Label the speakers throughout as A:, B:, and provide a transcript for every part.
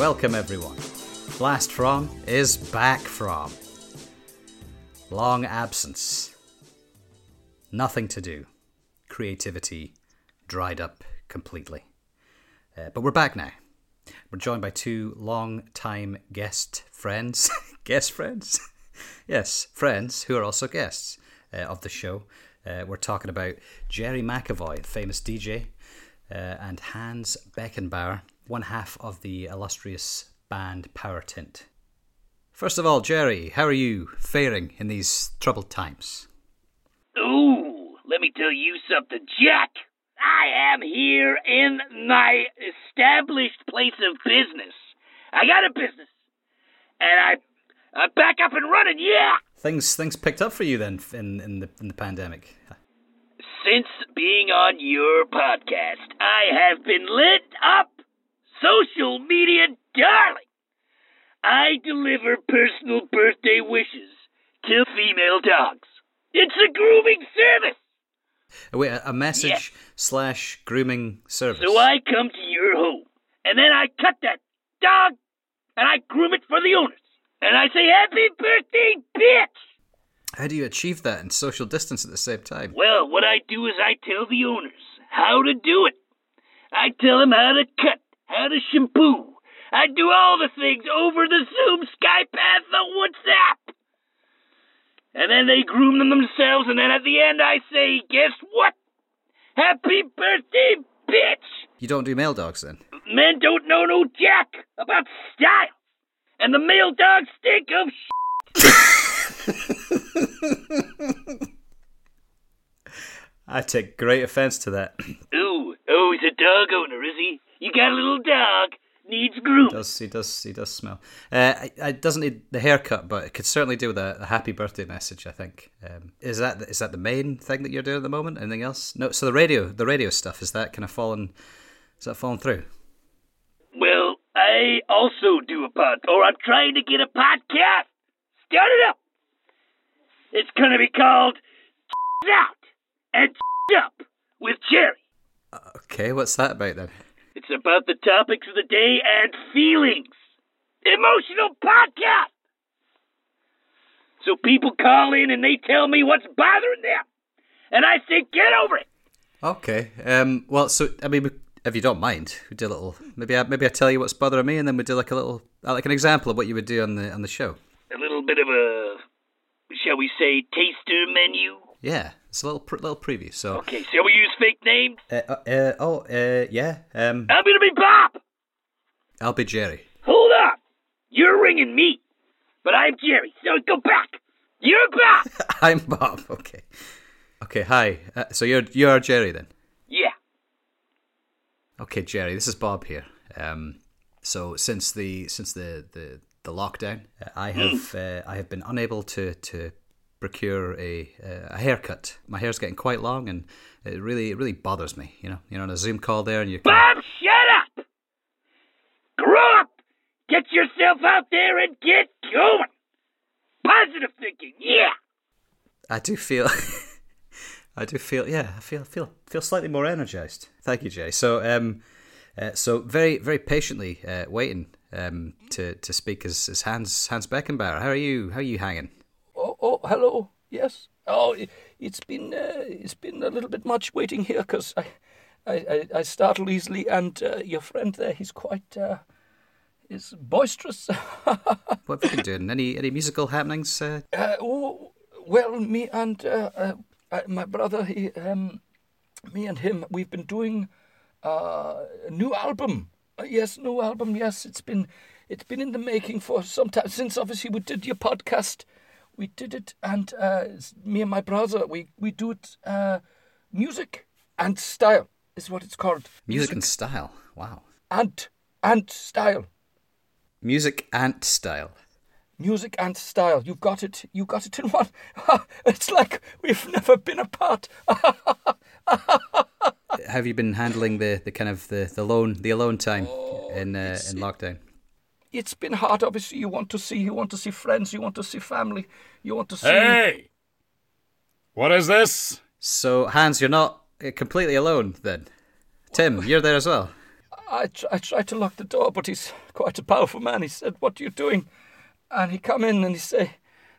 A: Welcome, everyone. Blast From is back from. Long absence. Nothing to do. Creativity dried up completely. Uh, but we're back now. We're joined by two long time guest friends. guest friends? yes, friends who are also guests uh, of the show. Uh, we're talking about Jerry McAvoy, famous DJ, uh, and Hans Beckenbauer, one half of the illustrious band Power Tint. First of all, Jerry, how are you faring in these troubled times?
B: Ooh, let me tell you something, Jack. I am here in my established place of business. I got a business, and I, I'm back up and running. Yeah.
A: Things things picked up for you then in in the in the pandemic.
B: Since being on your podcast, I have been lit up, social media darling. I deliver personal birthday wishes to female dogs. It's a grooming service.
A: Wait, a message slash grooming service.
B: So I come to your home, and then I cut that dog, and I groom it for the owners. And I say, Happy birthday, bitch!
A: How do you achieve that in social distance at the same time?
B: Well, what I do is I tell the owners how to do it. I tell them how to cut, how to shampoo. I do all the things over the Zoom, Skype, and the WhatsApp. And then they groom them themselves, and then at the end I say, Guess what? Happy birthday, bitch!
A: You don't do male dogs then?
B: Men don't know no jack about style. And the male dogs stink of
A: I take great offence to that.
B: Ooh, oh, he's a dog owner, is he? You got a little dog, needs groom.
A: does he does he does smell? Uh, I- I doesn't need the haircut, but it could certainly do with a, a happy birthday message. I think. Um, is that is that the main thing that you're doing at the moment? Anything else? No. So the radio the radio stuff is that kind of fallen? Is that fallen through?
B: Well, I also do a pod, or I'm trying to get a podcast. Start it up. It's gonna be called Out and Up with Jerry.
A: Okay, what's that about then?
B: It's about the topics of the day and feelings. Emotional podcast. So people call in and they tell me what's bothering them. And I say, get over it.
A: Okay. Um. Well, so I mean, if you don't mind, we do a little. Maybe I maybe I tell you what's bothering me, and then we do like a little uh, like an example of what you would do on the on the show.
B: A little bit of a, shall we say, taster menu.
A: Yeah, it's a little pr- little preview. So.
B: Okay, so we use fake names?
A: Uh, uh, uh, oh, uh, yeah. Um,
B: I'm gonna be Bob.
A: I'll be Jerry.
B: Hold up, You're ringing me. But I'm Jerry, so go back. You're Bob.
A: I'm Bob. Okay. Okay. Hi. Uh, so you're you are Jerry then.
B: yeah.
A: Okay, Jerry. This is Bob here. Um, so since the since the the, the lockdown, uh, I have uh, I have been unable to to procure a uh, a haircut. My hair's getting quite long, and it really it really bothers me. You know, you know, on a Zoom call there, and you.
B: Bob, shut up. Grow up. Get yourself out there and get going. Positive thinking, yeah.
A: I do feel. I do feel, yeah, I feel feel feel slightly more energized. Thank you, Jay. So, um, uh, so very very patiently uh, waiting um, to to speak as, as Hans Hans Beckenbauer. How are you? How are you hanging?
C: Oh, hello. Yes. Oh, it, it's been uh, it's been a little bit much waiting here because I, I, I, I startle easily, and uh, your friend there, he's quite uh, is boisterous.
A: What have you been doing? Any any musical happenings? Uh,
C: uh, oh, well, me and uh, uh, uh, my brother, he, um, me and him, we've been doing uh, a new album. Uh, yes, new album. Yes, it's been it's been in the making for some time since obviously we did your podcast. We did it, and uh, me and my brother, we we do it. Uh, music and style is what it's called.
A: music and style. Wow.
C: and and style.
A: Music and style.
C: Music and style. You've got it. You got it in one. it's like we've never been apart.
A: Have you been handling the, the kind of the, the alone the alone time in uh, in lockdown?
C: It's been hard. Obviously, you want to see, you want to see friends, you want to see family, you want to see.
D: Hey! What is this?
A: So Hans, you're not uh, completely alone then. Tim, you're there as well.
C: I, tr- I tried to lock the door, but he's quite a powerful man. He said, "What are you doing?" And he come in and he say,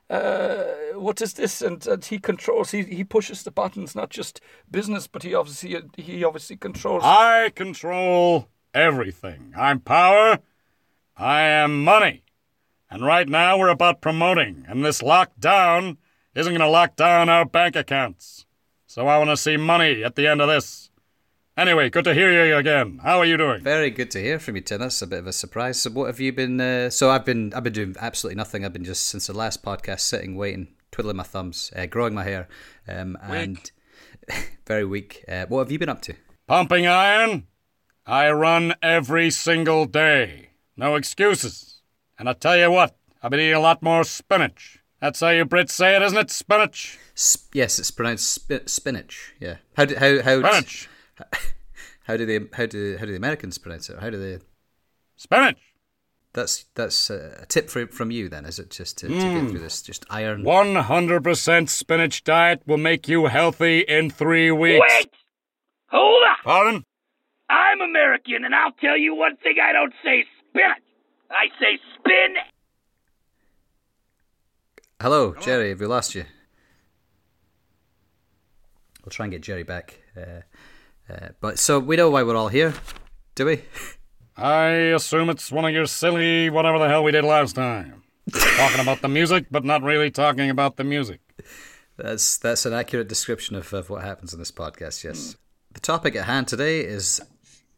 C: uh, "What is this?" And, and he controls. He he pushes the buttons, not just business, but he obviously he obviously controls.
D: I control everything. I'm power. I am money. And right now we're about promoting, and this lockdown isn't going to lock down our bank accounts. So I want to see money at the end of this. Anyway, good to hear you again. How are you doing?
A: Very good to hear from you, Tim. That's a bit of a surprise. So, what have you been? Uh, so, I've been, I've been doing absolutely nothing. I've been just since the last podcast, sitting, waiting, twiddling my thumbs, uh, growing my hair, um, and very weak. Uh, what have you been up to?
D: Pumping iron. I run every single day. No excuses. And I tell you what, I've been eating a lot more spinach. That's how you Brits say it, isn't it? Spinach.
A: Sp- yes, it's pronounced spi- spinach. Yeah. How do how how
D: Spinach.
A: how do they how do how do the Americans pronounce it? How do they?
D: Spinach.
A: That's that's uh, a tip for, from you then, is it? Just to, to get hmm. through this, just iron.
D: 100% spinach diet will make you healthy in three weeks.
B: Wait! Hold up!
D: Pardon?
B: I'm American, and I'll tell you one thing I don't say spinach. I say spin.
A: Hello, Jerry. Have we lost you? We'll try and get Jerry back. Uh, uh, but so we know why we're all here, do we?
D: I assume it's one of your silly whatever the hell we did last time. talking about the music, but not really talking about the music.
A: That's that's an accurate description of, of what happens in this podcast. Yes. The topic at hand today is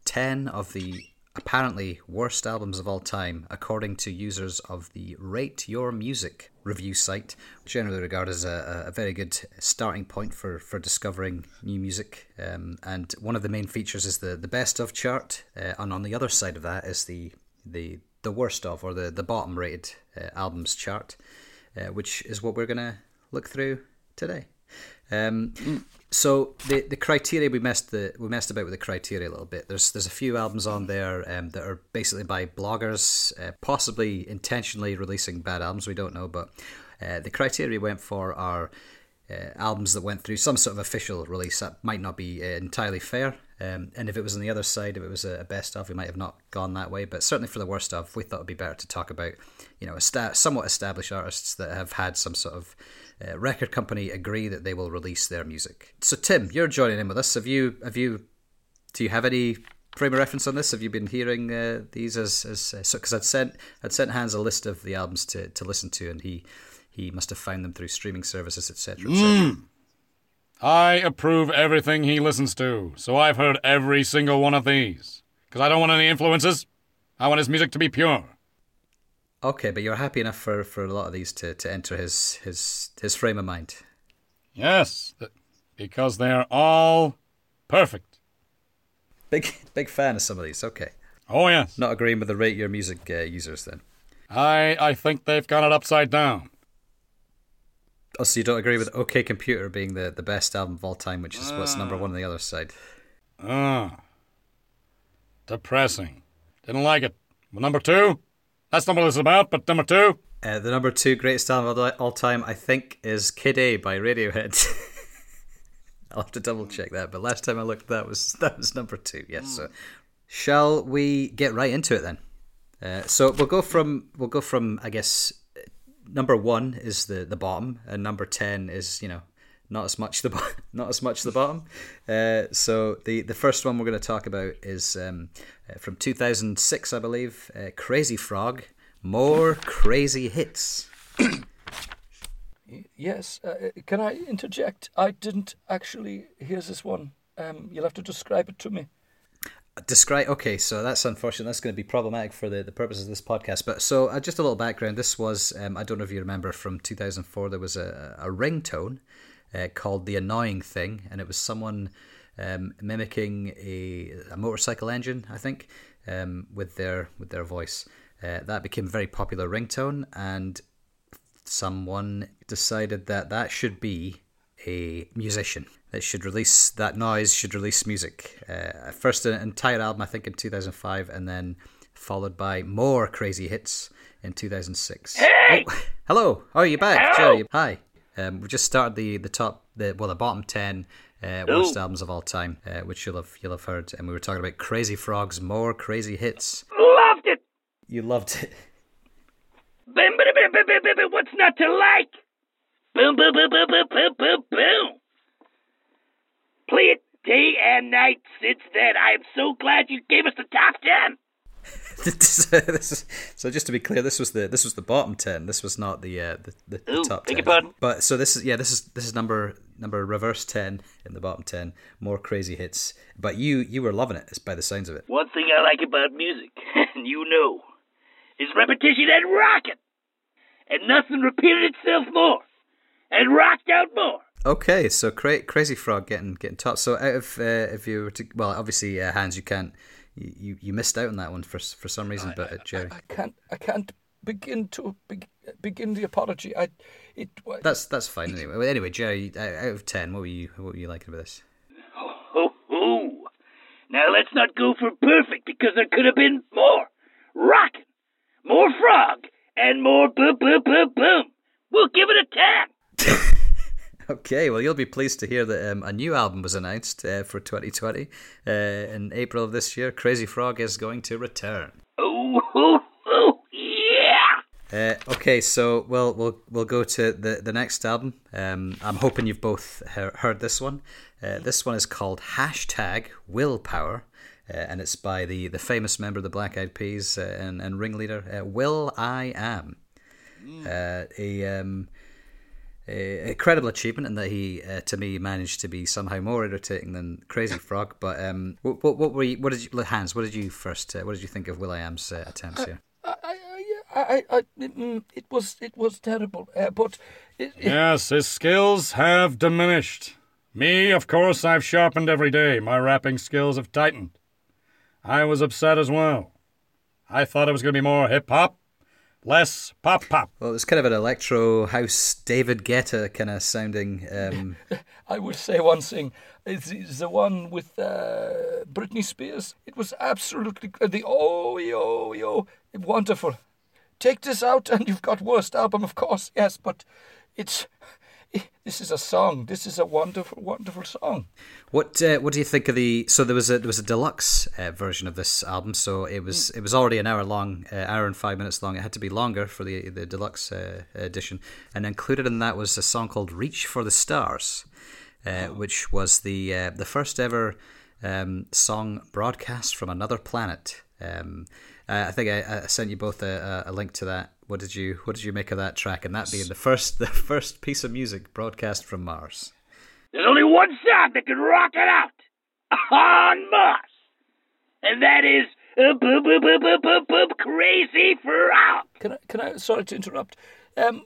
A: ten of the apparently worst albums of all time, according to users of the Rate Your Music review site, generally regarded as a, a very good starting point for, for discovering new music. Um, and one of the main features is the, the best of chart, uh, and on the other side of that is the the the worst of or the the bottom rated uh, albums chart, uh, which is what we're gonna look through today. Um, so the the criteria we messed the we messed about with the criteria a little bit. There's there's a few albums on there um, that are basically by bloggers, uh, possibly intentionally releasing bad albums. We don't know, but uh, the criteria we went for are uh, albums that went through some sort of official release. That might not be uh, entirely fair. Um, and if it was on the other side, if it was a, a best of, we might have not gone that way. But certainly for the worst of, we thought it'd be better to talk about, you know, somewhat established artists that have had some sort of uh, record company agree that they will release their music. So Tim, you're joining in with us. Have you have you do you have any frame of reference on this? Have you been hearing uh, these as as uh, so? Because I'd sent I'd sent Hans a list of the albums to, to listen to, and he he must have found them through streaming services, etc. etc.
D: I approve everything he listens to, so I've heard every single one of these. Because I don't want any influences. I want his music to be pure.
A: Okay, but you're happy enough for, for a lot of these to, to enter his his his frame of mind.
D: Yes, because they're all perfect.
A: Big big fan of some of these. Okay,
D: Oh, yes.
A: not agreeing with the rate your music uh, users then.
D: I, I think they've got it upside down.
A: Oh, so you don't agree with OK Computer being the, the best album of all time, which is what's number one on the other side.
D: Ah. Depressing. Didn't like it. Number two? That's not what it's about, but number two?
A: Uh, the number two greatest album of all- time, I think, is Kid A by Radiohead. I'll have to double check that, but last time I looked, that was that was number two. Yes. So, shall we get right into it then? Uh, so we'll go from we'll go from I guess number one is the the bottom, and number ten is you know not as much the bo- not as much the bottom. Uh, so the the first one we're going to talk about is um, uh, from 2006, I believe. Uh, Crazy Frog, more crazy hits.
C: Yes, uh, can I interject? I didn't actually. Here's this one. Um, you'll have to describe it to me.
A: Describe. Okay, so that's unfortunate. That's going to be problematic for the, the purposes of this podcast. But so, uh, just a little background. This was, um, I don't know if you remember, from 2004. There was a, a ringtone uh, called "The Annoying Thing," and it was someone um, mimicking a, a motorcycle engine, I think, um, with their with their voice. Uh, that became a very popular ringtone, and someone decided that that should be a musician that should release that noise should release music uh, first an entire album i think in 2005 and then followed by more crazy hits in 2006
B: Hey!
A: oh, hello how are you back
B: Hello!
A: jerry hi um, we just started the the top the well the bottom 10 uh, worst
B: Ooh.
A: albums of all time, uh, which you'll have you'll have heard. And we were talking about Crazy Frogs, more crazy hits.
B: Loved it.
A: You loved it.
B: Boom, boom, boom, boom, boom, boom, boom. What's not to like? Boom, boom, boom, boom, boom, boom, boom, boom. Play it day and night since then. I am so glad you gave us the top ten.
A: This- this is- so just to be clear, this was the this was the bottom ten. This was not the uh, the, the, the
B: Ooh,
A: top
B: beg
A: ten.
B: your pardon?
A: But so this is yeah this is this is number number reverse ten in the bottom ten. More crazy hits. But you you were loving it by the sounds of it.
B: One thing I like about music, and you know, is repetition and rocking. And nothing repeated itself more and rocked out more.
A: Okay, so cra- Crazy Frog getting getting top. So out of uh, if you were to well, obviously uh, Hans, you can't you, you, you missed out on that one for for some reason. But uh, Jerry,
C: I can't. I can't begin to be, begin the apology. I. It.
A: that's that's fine anyway. Anyway, Jerry, out out of ten, what were you what were you liking about this?
B: Ho ho! Now let's not go for perfect because there could have been more rocking, more frog, and more boom boom boom boom. We'll give it a ten.
A: Okay, well, you'll be pleased to hear that um, a new album was announced uh, for 2020 uh, in April of this year. Crazy Frog is going to return.
B: Oh! Yeah.
A: Uh, okay, so we'll we'll we'll go to the the next album. Um, I'm hoping you've both he- heard this one. Uh, this one is called hashtag Willpower, uh, and it's by the, the famous member of the Black Eyed Peas uh, and and ringleader uh, will.i.am. Uh, a um, a incredible achievement in that he, uh, to me, managed to be somehow more irritating than Crazy Frog. But um, what, what, what were you, what did you, Hans? What did you first? Uh, what did you think of will.i.am's uh, attempts here?
C: I. I. I. I, I it, mm, it was. It was terrible. Uh, but. It, it,
D: Yes, his skills have diminished. Me, of course, I've sharpened every day. My rapping skills have tightened. I was upset as well. I thought it was going to be more hip hop, less pop pop.
A: Well, it was kind of an electro house, David Guetta kind of sounding. Um,
C: I would say one thing. It's, it's the one with uh, Britney Spears. It was absolutely the oh yo yo wonderful. Take this out and you've got worst album, of course. Yes, but it's this is a song. This is a wonderful, wonderful song.
A: what uh, What do you think of the? So there was a there was a deluxe uh, version of this album. So it was it was already an hour long, uh, hour and five minutes long. It had to be longer for the the deluxe uh, edition, and included in that was a song called "Reach for the Stars," uh, which was the uh, the first ever um, song broadcast from another planet. Um, I think I, I sent you both a a link to that. What did you What did you make of that track? And that being the first the first piece of music broadcast from Mars.
B: There's only one song that can rock it out on Mars, and that is uh, boop, boop, boop, boop, boop, boom crazy frog.
C: Can I? Can I? Sorry to interrupt. Um,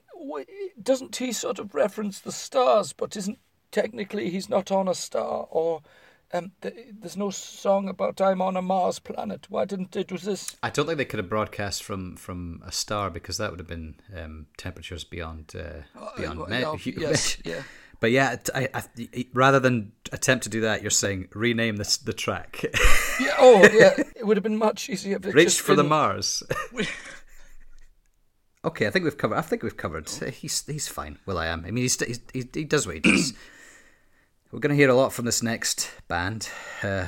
C: doesn't he sort of reference the stars? But isn't technically he's not on a star or. Um, th- there's no song about I'm on a Mars planet. Why didn't it was this?
A: I don't think they could have broadcast from, from a star because that would have been um, temperatures beyond uh, beyond.
C: well,
A: me-
C: yeah,
A: hu-
C: yes, yeah.
A: But yeah, I, I- rather than attempt to do that, you're saying rename this the track.
C: Yeah, oh, yeah. It would have been much easier.
A: Reach for the Mars. okay, I think we've covered. I think we've covered. uh, He's he's fine. will.i.am. I mean, he's, he's, he he does what he does. We're going to hear a lot from this next band. Uh,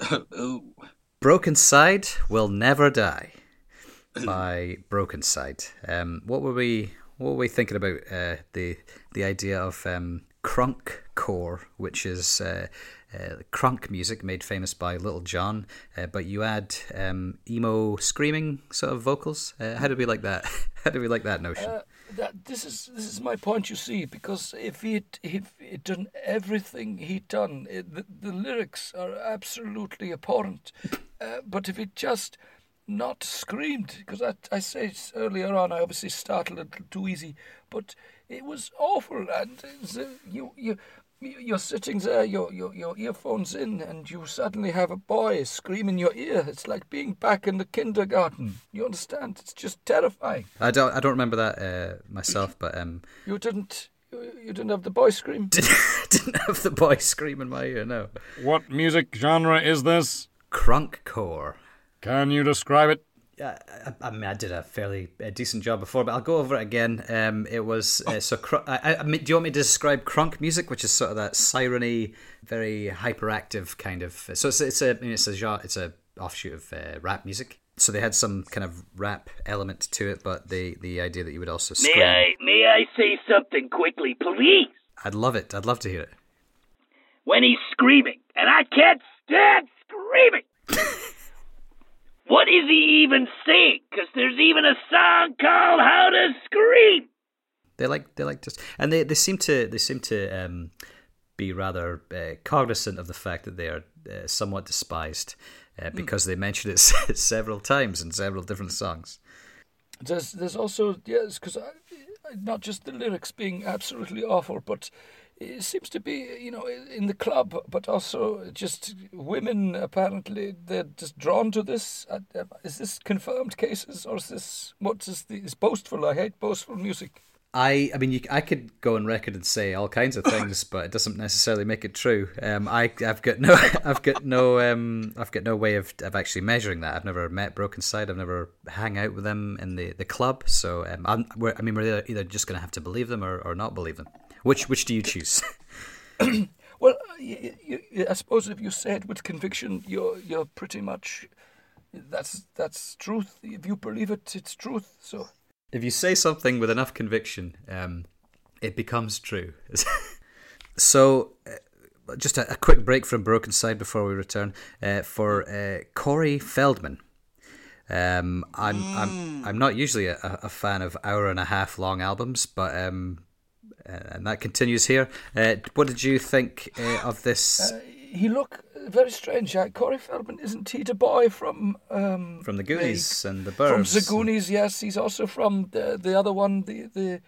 A: Brokencyde Will Never Die by Brokencyde. Um, what were we what were we thinking about uh, the the idea of um, crunk core, which is uh, uh, crunk music made famous by Little Jon, uh, but you add um, emo screaming sort of vocals. Uh, how do we like that? how do we like that notion?
C: That this is this is my point. You see, because if he'd if he'd done everything he'd done, it, the, the lyrics are absolutely abhorrent. Uh, but if he'd just not screamed, because I, I said earlier on, I obviously started a little too easy, but it was awful. And uh, you you you're sitting there, your, your your earphones in, and you suddenly have a boy scream in your ear. It's like being back in the kindergarten. You understand? It's just terrifying.
A: I don't I don't remember that uh, myself, but um,
C: You didn't. You, you didn't have the boy scream.
A: didn't have the boy scream in my ear. No,
D: What music genre is this?
A: Crunkcore.
D: Can you describe it?
A: I, I mean, I did a fairly uh, decent job before, but I'll go over it again. Um, it was uh, so. Cr- I, I mean, do you want me to describe crunk music, which is sort of that sireny, very hyperactive kind of? So it's it's a it's a genre, it's a offshoot of uh, rap music. So they had some kind of rap element to it, but the the idea that you would also scream.
B: May I, may I say something quickly, please?
A: I'd love it. I'd love to hear it.
B: When he's screaming, and I can't stand. What is he even saying? Because there's even a song called "How to Scream."
A: They like they like just, and they, they seem to they seem to um, be rather uh, cognizant of the fact that they are uh, somewhat despised uh, because they mention it several times in several different songs.
C: There's there's also yes, because not just the lyrics being absolutely awful, but it seems to be you know in the club, but also just women apparently they're just drawn to this. Uh, uh, Is this confirmed cases or is this what is the is boastful? I hate boastful music.
A: I, I mean, you, I could go on record and say all kinds of things, but it doesn't necessarily make it true. Um, I, I've got no, I've got no, um, I've got no way of, of actually measuring that. I've never met Brokencyde. I've never hang out with them in the, the club. So, um, I mean, we're either, either just going to have to believe them or, or not believe them. Which, which do you choose?
C: Well, you, you, I suppose if you say it with conviction, you're you're pretty much that's that's truth. If you believe it, it's truth. So
A: if you say something with enough conviction, um, it becomes true. so, uh, just a, a, quick break from Brokencyde before we return uh, for uh, Corey Feldman. Um, I'm I'm I'm not usually a, a, fan of hour and a half long albums, but um, uh, and that continues here. Uh, what did you think uh, of this?
C: he look very strange. Uh, Corey Feldman isn't he the boy from um,
A: from the Goonies
C: uh,
A: and the
C: from the Goonies? Yes, he's also from the the other one, the the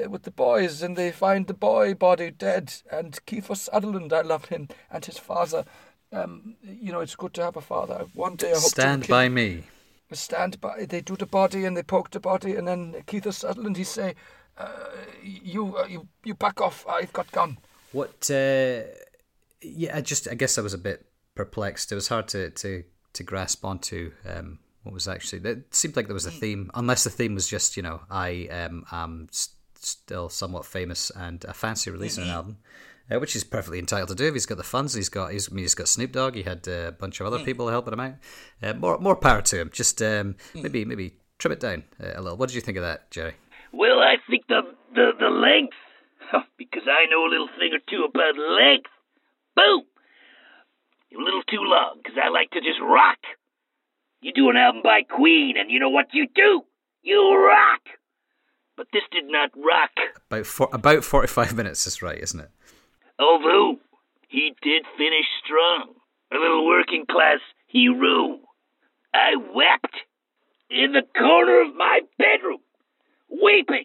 C: uh, with the boys, and they find the boy body dead. And Kiefer Sutherland, I love him, and his father. Um, you know, it's good to have a father. One day I hope
A: Stand
C: to
A: by me.
C: Stand by. They do the body and they poke the body, and then Keith Sutherland he say, uh, "You uh, you you back off. I've got gun."
A: What? Uh, yeah, I just I guess I was a bit perplexed. It was hard to to to grasp onto um, what was actually. It seemed like there was a theme, unless the theme was just you know I um, am st- still somewhat famous and I fancy releasing an album. Uh, which he's perfectly entitled to do. If he's got the funds, he's got he's, I mean, he's got Snoop Dogg. He had uh, a bunch of other people helping him out. Uh, more more power to him. Just um, maybe maybe trim it down uh, a little. What did you think of that, Jerry?
B: Well, I think the the the length, because I know a little thing or two about length. Boom, a little too long, because I like to just rock. You do an album by Queen, and you know what you do? You rock. But this did not rock.
A: About four, about forty five minutes is right, isn't it?
B: Although he did finish strong, a little working class hero. I wept in the corner of my bedroom, weeping,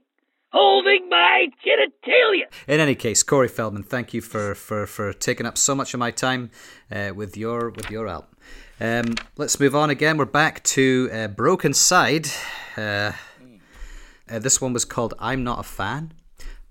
B: holding my genitalia.
A: In any case, Corey Feldman, thank you for, for, for taking up so much of my time uh, with your with your album. Um, let's move on again. We're back to uh, Brokencyde. Uh, uh, this one was called "I'm Not a Fan."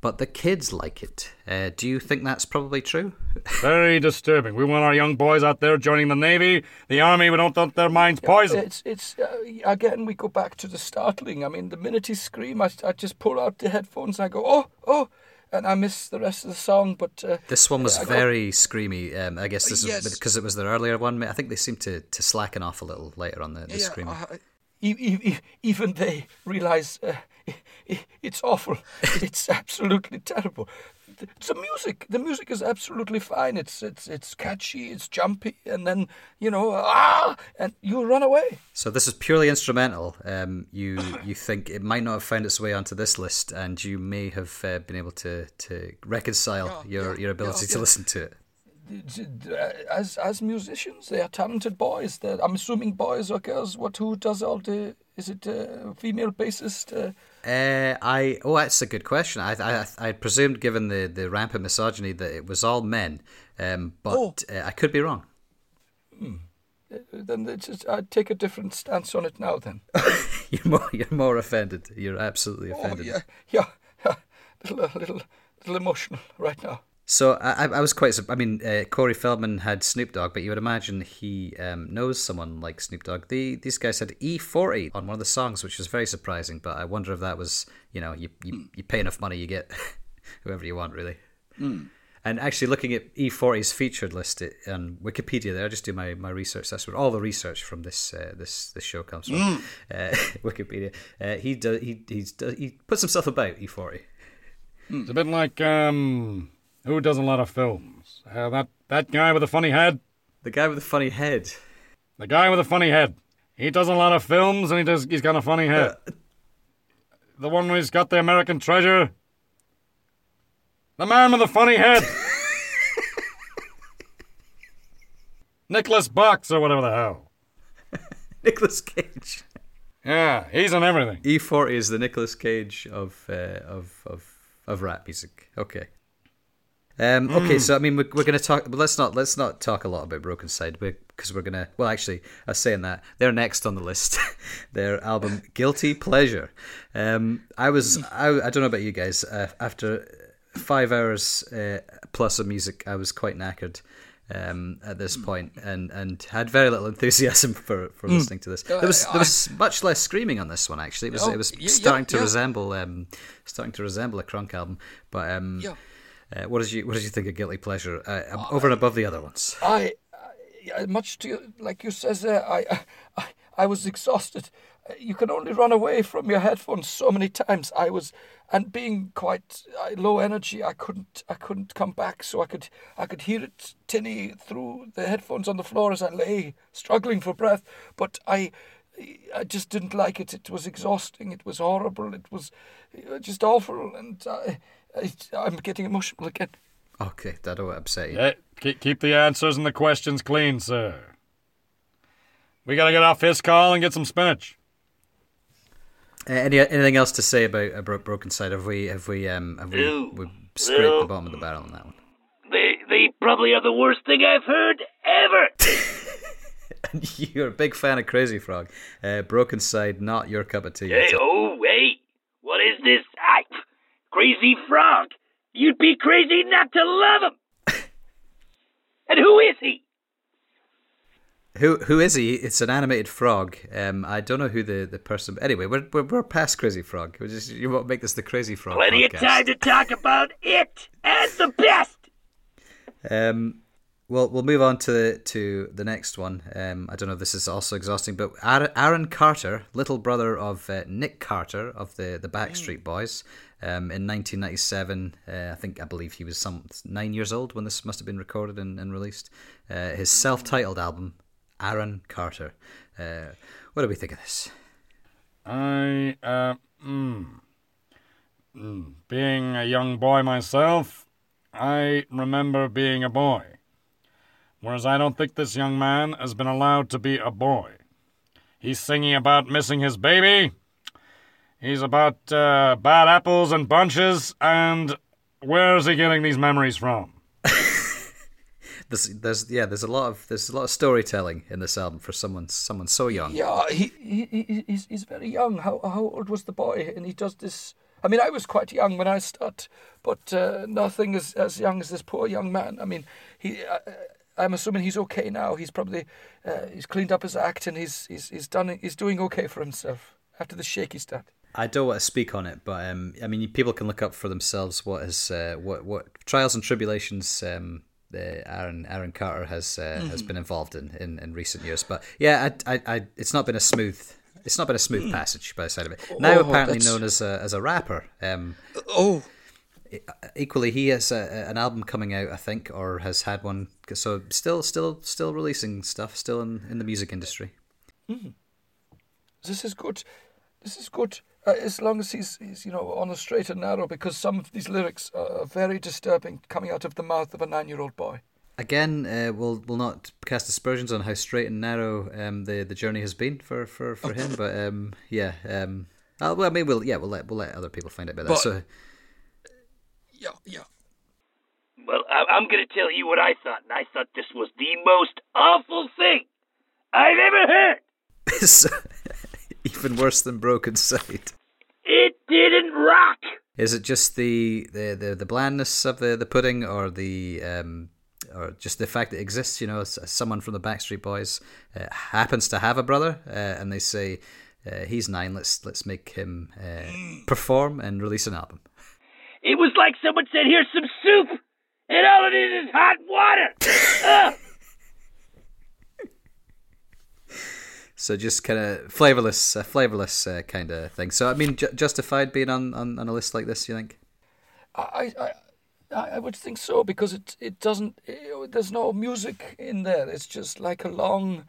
A: But the kids like it. Uh, do you think that's probably true?
D: Very disturbing. We want our young boys out there joining the Navy, the Army. We don't want their minds poisoned.
C: It's it's uh, again we go back to the startling. I mean, the minute he scream, I, I just pull out the headphones. and I go oh oh, and I miss the rest of the song. But uh,
A: This one was
C: I got-
A: very screamy. Um, I guess this
E: Yes.
A: is because it was their earlier one. I think they seemed to, to slacken off a little later on the, the
E: Yeah,
A: screaming.
E: uh,
C: even they realize uh, i- i- it's awful. it's absolutely terrible. The, the music, the music is absolutely fine. It's it's it's catchy. It's jumpy, and then you know ah, and you run away.
A: So this is purely instrumental. Um, you you think it might not have found its way onto this list, and you may have uh, been able to, to reconcile your, your ability to listen to it.
C: As as musicians, they are talented boys. They're, I'm assuming boys or girls. What who does all the? Is it uh, female bassist? Uh,
A: Uh, I oh, that's a good question. I I, I presumed, given the, the rampant misogyny, that it was all men, um, but
C: Oh.
A: uh, I could be wrong.
C: then it's just, I'd take a different stance on it now. Then.
A: You're more you're more offended. You're absolutely
C: Oh
A: offended.
C: yeah, yeah, yeah. Little, little, little emotional right now.
A: So I, I was quite. I mean, uh, Corey Feldman had Snoop Dogg, but you would imagine he um, knows someone like Snoop Dogg. The, these guys had E40 on one of the songs, which was very surprising. But I wonder if that was, you know, you you, you pay enough money, you get whoever you want, really. And actually, looking at E40's featured list on Wikipedia, there I just do my, my research. That's where all the research from this uh, this this show comes from. Uh, Wikipedia. Uh, he do, he he's, he puts himself about E40.
D: It's a bit like um, who does a lot of films? Uh, that that guy with the funny head.
A: The guy with the funny head.
D: The guy with the funny head. He does a lot of films, and he does. He's got a funny head. the one who's got the American Treasure. The man with the funny head. Nicholas Box or whatever the hell.
A: Nicolas Cage.
D: Yeah, he's in everything.
A: E40 is the Nicolas Cage of uh, of of of rap music. Okay. Um, okay, so I mean, we're, we're going to talk, but let's not let's not talk a lot about Brokencyde because we're going to. Well, actually, I was saying that they're next on the list. Their album Guilty Pleasure. Um, I was I, I don't know about you guys. Uh, after five hours uh, plus of music, I was quite knackered um, at this point and, and had very little enthusiasm for, for listening to this. There was there was much less screaming on this one actually. It was
C: Oh,
A: it was
C: yeah,
A: starting to
C: yeah.
A: resemble um, starting to resemble a Crunk album. But um,
C: Yeah.
A: Uh, what did you what did you think of Guilty Pleasure uh, over and above the other ones?
C: I, I much to like you says there, I, I, I was exhausted. You can only run away from your headphones so many times. I was, and being quite uh, low energy, I couldn't, I couldn't come back. So I could, I could hear it tinny through the headphones on the floor as I lay, struggling for breath. But I, I just didn't like it. It was exhausting. It was horrible. It was uh, just awful, and I, I'm getting emotional again.
A: Okay, that'll upset you.
D: Hey, keep, keep the answers and the questions clean, sir. We gotta get off his call and get some spinach.
A: Uh, any anything else to say about a bro- Brokencyde? Have we have we um have we,
B: No.
A: we scraped
B: No.
A: the bottom of the barrel on that one?
B: They they probably are the worst thing I've heard ever.
A: You're a big fan of Crazy Frog. Uh, Brokencyde, not your cup of tea.
B: hey, oh, wait, what is this? I, crazy frog. You'd be crazy not to love him. and who is he?
A: Who who is he? It's an animated frog. Um, I don't know who the, the person. Anyway, we're, we're we're past Crazy Frog. We just you won't make this the Crazy Frog.
B: Plenty
A: podcast.
B: of time to talk about it and the best.
A: Um, well, we'll move on to to the next one. Um, I don't know if this is also exhausting, but Aaron, Aaron Carter, little brother of uh, Nick Carter of the the Backstreet Boys, um, in 1997, uh, I think I believe he was some nine years old when this must have been recorded and, and released. Uh, his self-titled album, Aaron Carter. Uh, what do we think of this?
D: I, mm, mm, being a young boy myself, I remember being a boy. Whereas I don't think this young man has been allowed to be a boy. He's singing about missing his baby. He's about uh, bad apples and bunches, and where is he getting these memories from?
A: There's, there's yeah, there's a lot of there's a lot of storytelling in this album for someone someone so young.
C: Yeah, he, he, he he's, he's very young. How how old was the boy? And he does this. I mean, I was quite young when I start, but uh, nothing as as young as this poor young man. I mean, he. Uh, I'm assuming he's okay now. He's probably uh, he's cleaned up his act and he's he's he's done he's doing okay for himself after the shaky start.
A: I don't want to speak on it, but um, I mean, people can look up for themselves what is uh, what what trials and tribulations um, uh, Aaron Aaron Carter has uh, has been involved in, in in recent years. But yeah, I, I, I, it's not been a smooth. It's not been a smooth passage by the side of it. Now
C: Oh,
A: apparently
C: that's-
A: known as a as a rapper. Um,
C: Oh,
A: equally, he has a, an album coming out, I think, or has had one. So still, still, still releasing stuff. Still in, in the music industry.
C: this is good. This is good. Uh, as long as he's, he's, you know, on a straight and narrow, because some of these lyrics are very disturbing, coming out of the mouth of a nine-year-old boy.
A: Again, uh, we'll we'll not cast aspersions on how straight and narrow um, the the journey has been for for, for him, but um, yeah, um, uh, well, I mean, we'll yeah, we'll let we'll let other people find out about that.
C: But-
A: So,
C: Yeah, yeah.
B: Well, I, I'm going to tell you what I thought, and I thought this was the most awful thing I've ever heard.
A: so even worse than Brokencyde.
B: It didn't rock.
A: Is it just the, the, the, the blandness of the, the pudding, or the um, or just the fact that it exists? You know, someone from the Backstreet Boys uh, happens to have a brother, uh, and they say uh, he's nine. Let's let's make him uh, perform and release an album.
B: It was like someone said, "Here's some soup," and all it is is hot water.
A: So just kind of flavorless, uh, flavorless uh, kind of thing. So I mean, ju- justified being on, on, on a list like this. You think?
C: I, I, I would think so because it it doesn't. eh, there's no music in there. It's just like a long.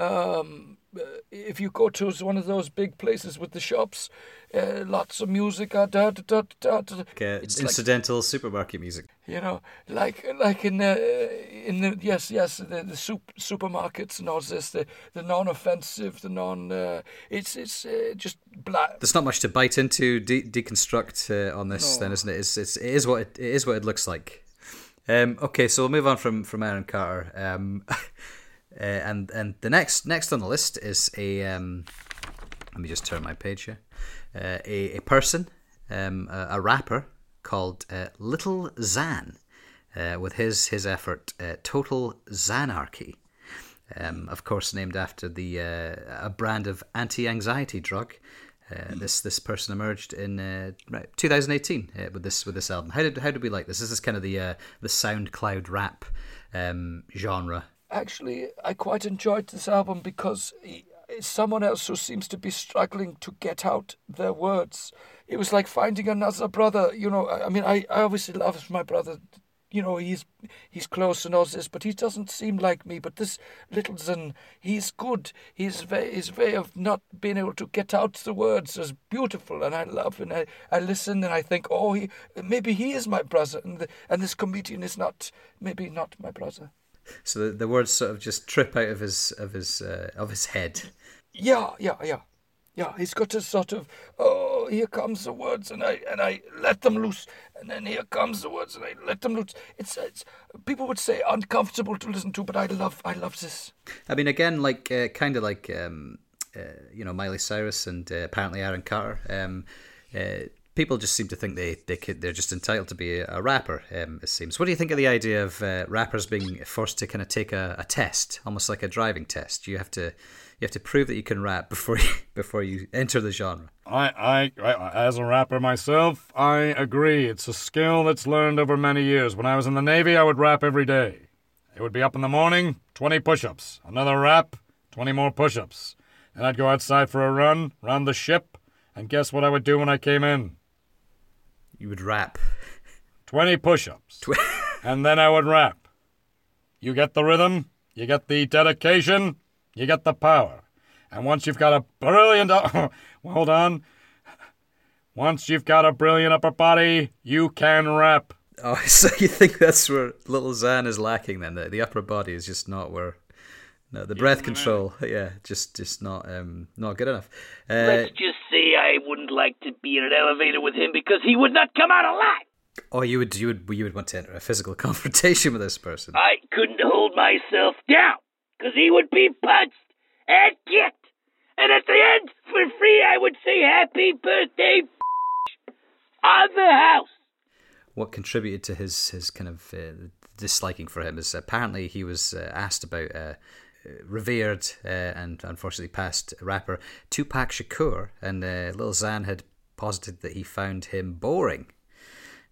C: Um, uh, if you go to one of those big places with the shops, uh, lots of music. Uh, da, da, da.
A: Like, uh,
C: It's like-
A: incidental supermarket music.
C: you know, like like in the in the yes yes the, the soup, supermarkets and all this the the non-offensive the non uh, it's it's uh, just black.
A: There's not much to bite into, de- deconstruct uh, on this,
C: No.
A: then, isn't it? It's, it's, it is what it, it is what it looks like. Um, okay, so we'll move on from from Aaron Carter. Um, uh, and and the next next on the list is a um, let me just turn my page here. Uh, a a person, um, a, a rapper called uh, Little Xan uh, with his his effort uh, Total Xanarchy, Um, of course, named after the uh, a brand of anti-anxiety drug. This this person emerged in right, 2018 uh, with this with this album. How did how did we like this? This is kind of the the SoundCloud rap um, genre.
C: Actually, I quite enjoyed this album because it's someone else who seems to be struggling to get out their words. It was like finding another brother. You know, I mean, I, I obviously love my brother. You know, he's he's close and all this, but he doesn't seem like me. But this little Zen, he's good. His way, his way of not being able to get out the words is beautiful, and I love. And I, I listen and I think, oh, he maybe he is my brother, and the, and this comedian is not maybe not my brother.
A: So the, the words sort of just trip out of his of his uh, of his head.
C: Yeah, yeah, yeah. Yeah, he's got a sort of oh, here comes the words, and I and I let them loose, and then here comes the words, and I let them loose. It's it's people would say uncomfortable to listen to, but I love I love this.
A: I mean, again, like uh, kind of like um, uh, you know Miley Cyrus and uh, apparently Aaron Carter. Um, uh, people just seem to think they they could, they're just entitled to be a, rapper. Um, it seems. What do you think of the idea of uh, rappers being forced to kind of take a, a test, almost like a driving test? You have to you have to prove that you can rap before you before you enter the genre.
D: I, I, I, as a rapper myself, I agree. It's a skill that's learned over many years. When I was in the Navy, I would rap every day. It would be up in the morning, 20 push ups. Another rap, 20 more push ups. And I'd go outside for a run, round the ship, and guess what I would do when I came in?
A: You would rap.
D: 20 push ups. and then I would rap. You get the rhythm, you get the dedication, you get the power. And once you've got a brilliant. well, hold on. Once you've got a brilliant upper body, you can rap.
A: Oh, so you think that's where Little Xan is lacking? Then the, the upper body is just not where. No, the breath control, yeah, just just not um not good enough. Uh,
B: Let's just say I wouldn't like to be in an elevator with him because he would not come out alive.
A: oh, you would you would you would want to enter a physical confrontation with this person.
B: I couldn't hold myself down because he would be punched and kicked. And at the end, for free, I would say happy birthday on the house.
A: what contributed to his his kind of uh, disliking for him is apparently he was uh, asked about uh, revered uh, and unfortunately passed rapper Tupac Shakur, and uh, Lil Xan had posited that he found him boring.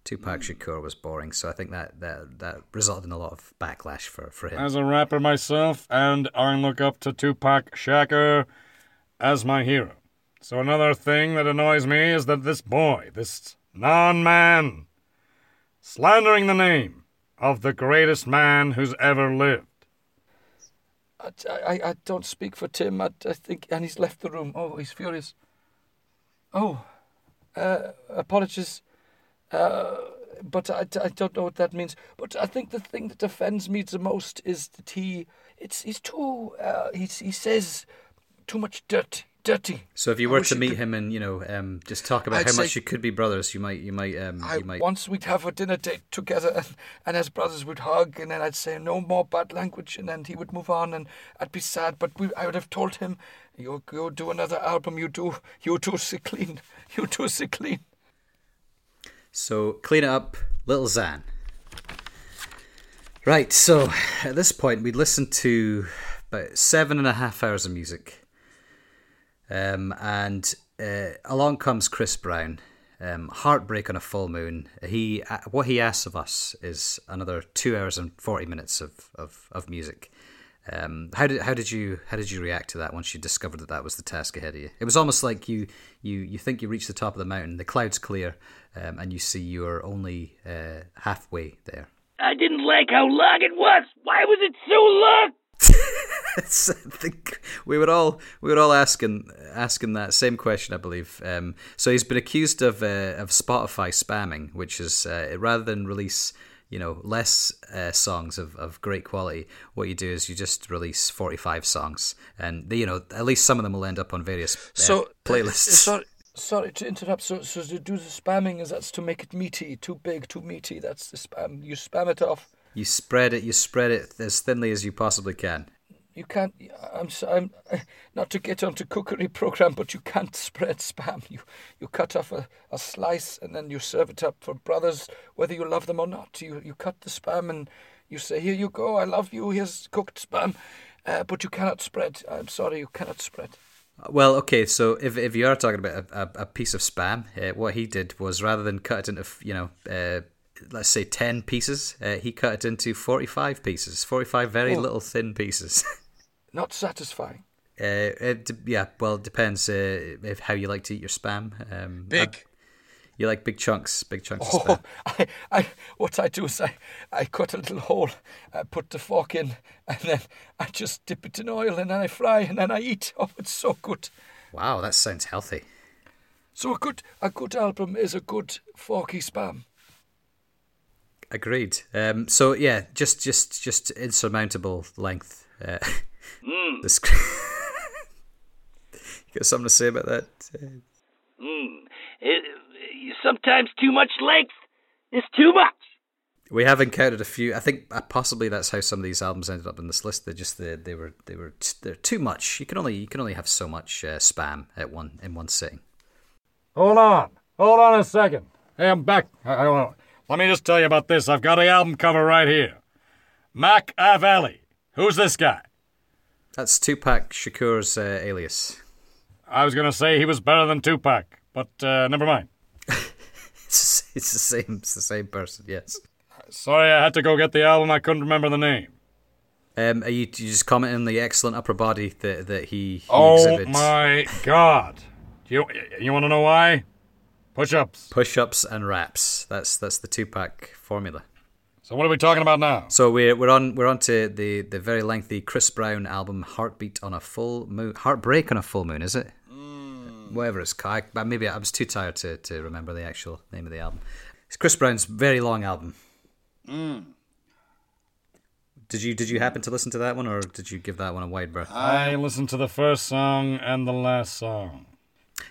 A: Tupac Shakur was boring, so I think that, that that resulted in a lot of backlash for, for him.
D: As a rapper myself, and I look up to Tupac Shakur as my hero. So another thing that annoys me is that this boy, this non man, slandering the name of the greatest man who's ever lived.
C: I, I, I don't speak for Tim. I, I think, and he's left the room. Oh, he's furious. Oh, uh, apologies. Uh, but I, I don't know what that means. But I think the thing that offends me the most is that he, it's he's too, uh, he's, he says too much dirt, dirty.
A: So if you were to meet
C: could-
A: him and you know um, just talk about
C: I'd
A: how much you could be brothers, you might you might um,
C: I,
A: you might
C: once we'd have a dinner date together, and, and as brothers we'd hug, and then I'd say no more bad language, and then he would move on, and I'd be sad. But we, I would have told him, "You you do another album, you do you do so clean, you do so clean."
A: So clean it up, little Xan. Right, so at this point we'd listened to about seven and a half hours of music. Um, and uh, along comes Chris Brown. Um, heartbreak on a full moon. He uh, what he asks of us is another two hours and forty minutes of of, of music. Um, how did how did you how did you react to that once you discovered that that was the task ahead of you? It was almost like you you you think you reach the top of the mountain, the clouds clear, um, and you see you are only uh, halfway there.
B: I didn't like how long it was. Why was it so long?
A: I think we were all we were all asking asking that same question, I believe. Um, so he's been accused of uh, of Spotify spamming, which is uh, rather than release you know less uh, songs of, of great quality, what you do is you just release forty five songs, and you know at least some of them will end up on various uh,
C: So uh,
A: playlists.
C: sorry, sorry to interrupt. So, so to do the spamming is that's to make it meaty, too big, too meaty. That's the spam. You spam it off.
A: You spread it, you spread it as thinly as you possibly can.
C: You can't. I'm. I'm. Not to get onto cookery program, but you can't spread spam. You you cut off a, a slice and then you serve it up for brothers, whether you love them or not. You you cut the spam and you say, "Here you go. I love you. Here's cooked spam," uh, but you cannot spread. I'm sorry, you cannot spread.
A: Well, okay, so if if you are talking about a, a, a piece of spam, uh, what he did was rather than cut it into you know, uh, let's say ten pieces, uh, he cut it into forty five pieces, forty five very
C: Oh.
A: little thin pieces.
C: Not satisfying.
A: uh, it, yeah, well, it depends uh, if how you like to eat your spam. Um,
C: Big.
A: I- you like big chunks, big chunks of
C: Oh,
A: spam.
C: I, I, what I do is I, I cut a little hole, I put the fork in, and then I just dip it in oil, and then I fry, and then I eat. Oh, it's so good.
A: Wow, that sounds healthy.
C: So a good, a good album is a good forky spam.
A: Agreed. Um, so yeah, just just just insurmountable length. Uh,
B: Mm,
A: this- you got something to say about that?
B: Mm. It, sometimes too much length is too much.
A: We have encountered a few. I think uh, possibly that's how some of these albums ended up in this list. They're just they, they were they were t- they're too much. You can only you can only have so much uh, spam at one in one sitting.
D: Hold on. Hold on a second. Hey, I'm back. I, I don't know. Let me just tell you about this. I've got the album cover right here. Mac Machiavelli. Who's this guy?
A: That's Tupac Shakur's uh, alias.
D: I was going to say he was better than Tupac, but uh, never mind.
A: It's, it's the same. It's the same person. Yes.
D: Sorry, I had to go get the album. I couldn't remember the name.
A: Um, are you, you just commenting on the excellent upper body that that he, he
D: Oh
A: exhibits?
D: my God! Do You you want to know why? Push-ups.
A: Push-ups and raps. That's that's the Tupac formula.
D: So what are we talking about now?
A: So we're we're on we're on to the, the very lengthy Chris Brown album "Heartbeat on a Full Moon." Heartbreak on a full moon, is it? Hmm. Whatever it's called. But maybe I was too tired to, to remember the actual name of the album. It's Chris Brown's very long album. Hmm. Did you did you happen to listen to that one, or did you give that one a wide berth?
D: I listened to the first song and the last song.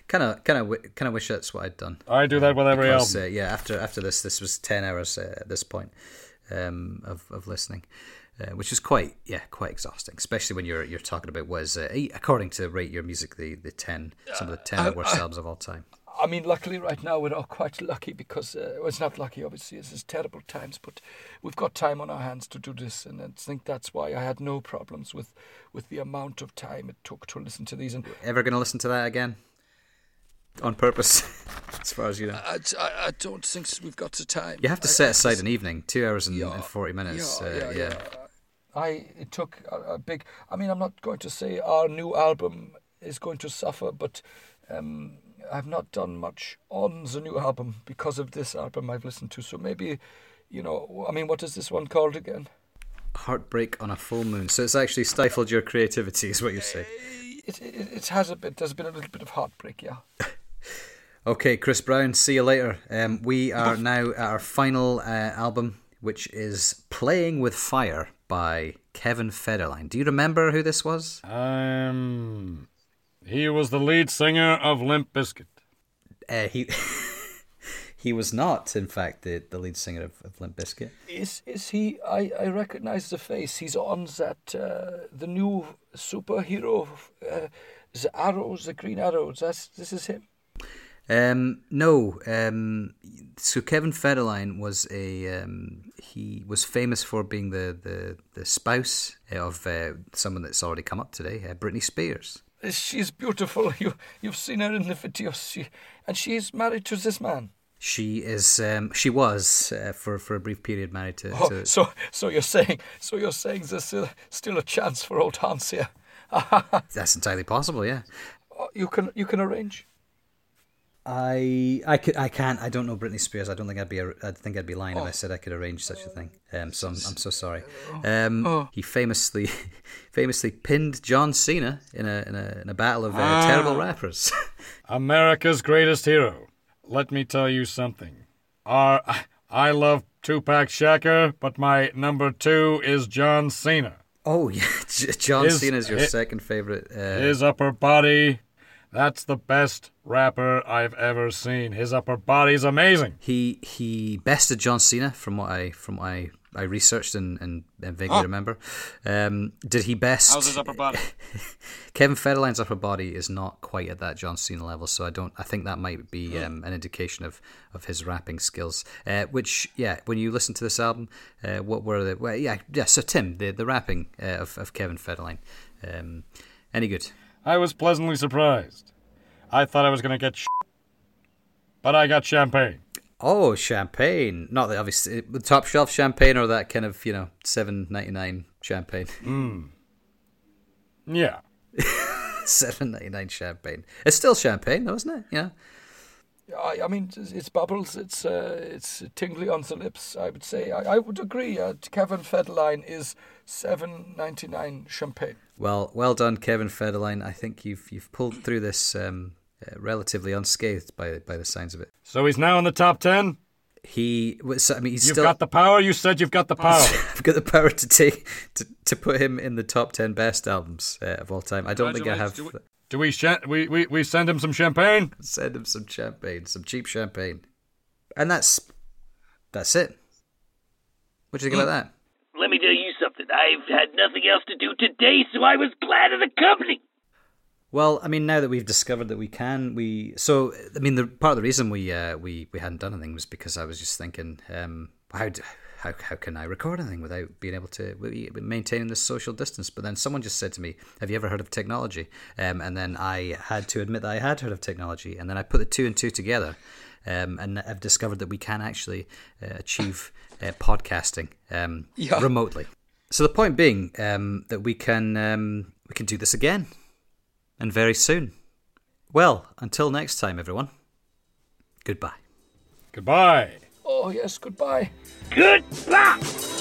A: Kind of kind of kind of wish that's what I'd done.
D: I do that with every
A: Because,
D: album.
A: uh, yeah, after after this, this was ten hours uh, at this point um, of of listening, uh, which is quite yeah quite exhausting, especially when you're you're talking about was uh, according to rate your music the the ten some of the ten worst albums of all time.
C: I mean, luckily, right now we're all quite lucky because uh, well, it's not lucky, obviously. This is terrible times, but we've got time on our hands to do this, and I think that's why I had no problems with with the amount of time it took to listen to these. And
A: Ever going to listen to that again? On purpose, as far as you know.
C: I, I, I don't think we've got the time.
A: You have to
C: I-
A: set aside an evening, two hours and,
C: Yeah,
A: and forty minutes.
C: yeah,
A: uh,
C: yeah,
A: yeah.
C: yeah. I it took a, a big. I mean, I'm not going to say our new album is going to suffer, but um, I've not done much on the new album because of this album I've listened to. So maybe, you know, I mean, what is this one called again?
A: Heartbreak on a full moon. So it's actually stifled your creativity, is what you're saying.
C: It, it, it has a bit. There's been a little bit of heartbreak, yeah.
A: Okay, Chris Brown, see you later. Um, we are now at our final uh, album, which is Playing with Fire by Kevin Federline. Do you remember who this was?
D: Um, he was the lead singer of Limp Bizkit.
A: Uh, he he was not, in fact, the, the lead singer of, of Limp Bizkit.
C: Is is he? I, I recognize the face. He's on that uh, the new superhero, uh, the arrows, the green arrows. That's this is him.
A: Um, no. Um, so Kevin Federline was a um, he was famous for being the the, the spouse of uh, someone that's already come up today, uh, Britney Spears.
C: She's beautiful. You you've seen her in the videos. She, and she's married to this man.
A: She is. Um, she was uh, for for a brief period married to.
C: Oh,
A: to
C: so so you're saying so you're saying there's still, still a chance for old Hans here.
A: that's entirely possible. Yeah.
C: Oh, you can you can arrange.
A: I I could I can't I don't know Britney Spears. I don't think I'd be I think I'd be lying if I said I could arrange such a thing. Um, so I'm, I'm so sorry. Um, he famously famously pinned John Cena in a in a, in a battle of uh, terrible rappers.
D: America's greatest hero. Let me tell you something. Our, I love Tupac Shakur, but my number two is John Cena.
A: oh yeah, John
D: His-
A: is your
D: hi-
A: second favorite. Uh,
D: His upper body, that's the best rapper I've ever seen. His upper body's amazing.
A: He he bested John Cena from what I from what I, I researched and, and, and vaguely remember. Um, did he best?
D: How's his upper body?
A: Kevin Federline's upper body is not quite at that John Cena level, so I don't. I think that might be um, an indication of, of his rapping skills. Uh, which, yeah, when you listen to this album, uh, what were the? Well, yeah, yeah. So Tim, the the rapping uh, of of Kevin Federline, um, any good?
D: I was pleasantly surprised. I thought I was going to get sh- but I got champagne.
A: Oh, champagne! Not the obvious the top shelf champagne or that kind of you know seven ninety nine champagne.
D: Yeah.
A: Seven ninety nine champagne. It's still champagne, though, isn't it? Yeah.
C: I, I mean, it's, it's bubbles. It's uh, it's tingly on the lips. I would say. I, I would agree. Uh, Kevin Federline is seven ninety nine champagne.
A: Well, well done, Kevin Federline. I think you've you've pulled through this um, uh, relatively unscathed by by the signs of it.
D: So he's now in the top 10?
A: He, was- I mean, he's
D: You've
A: still.
D: got the power? You said you've got the power.
A: I've got the power to take to, to put him in the top ten best albums uh, of all time. I don't think I have.
D: Congratulations. Do we, cha- we, we, we send him some champagne?
A: Send him some champagne, some cheap champagne, and that's that's it. What do you think about that?
B: Let me tell you something. I've had nothing else to do today, so I was glad of the company.
A: Well, I mean, now that we've discovered that we can, we so I mean, the part of the reason we uh, we we hadn't done anything was because I was just thinking, um, how d- how how can I record anything without being able to we- maintaining this social distance? But then someone just said to me, "Have you ever heard of technology?" Um, and then I had to admit that I had heard of technology, and then I put the two and two together, um, and I've discovered that we can actually uh, achieve uh, podcasting um,
C: Yeah.
A: remotely. So the point being um, that we can um, we can do this again and very soon. Well, until next time, everyone. Goodbye.
D: Goodbye.
C: Oh yes, goodbye.
B: Goodbye.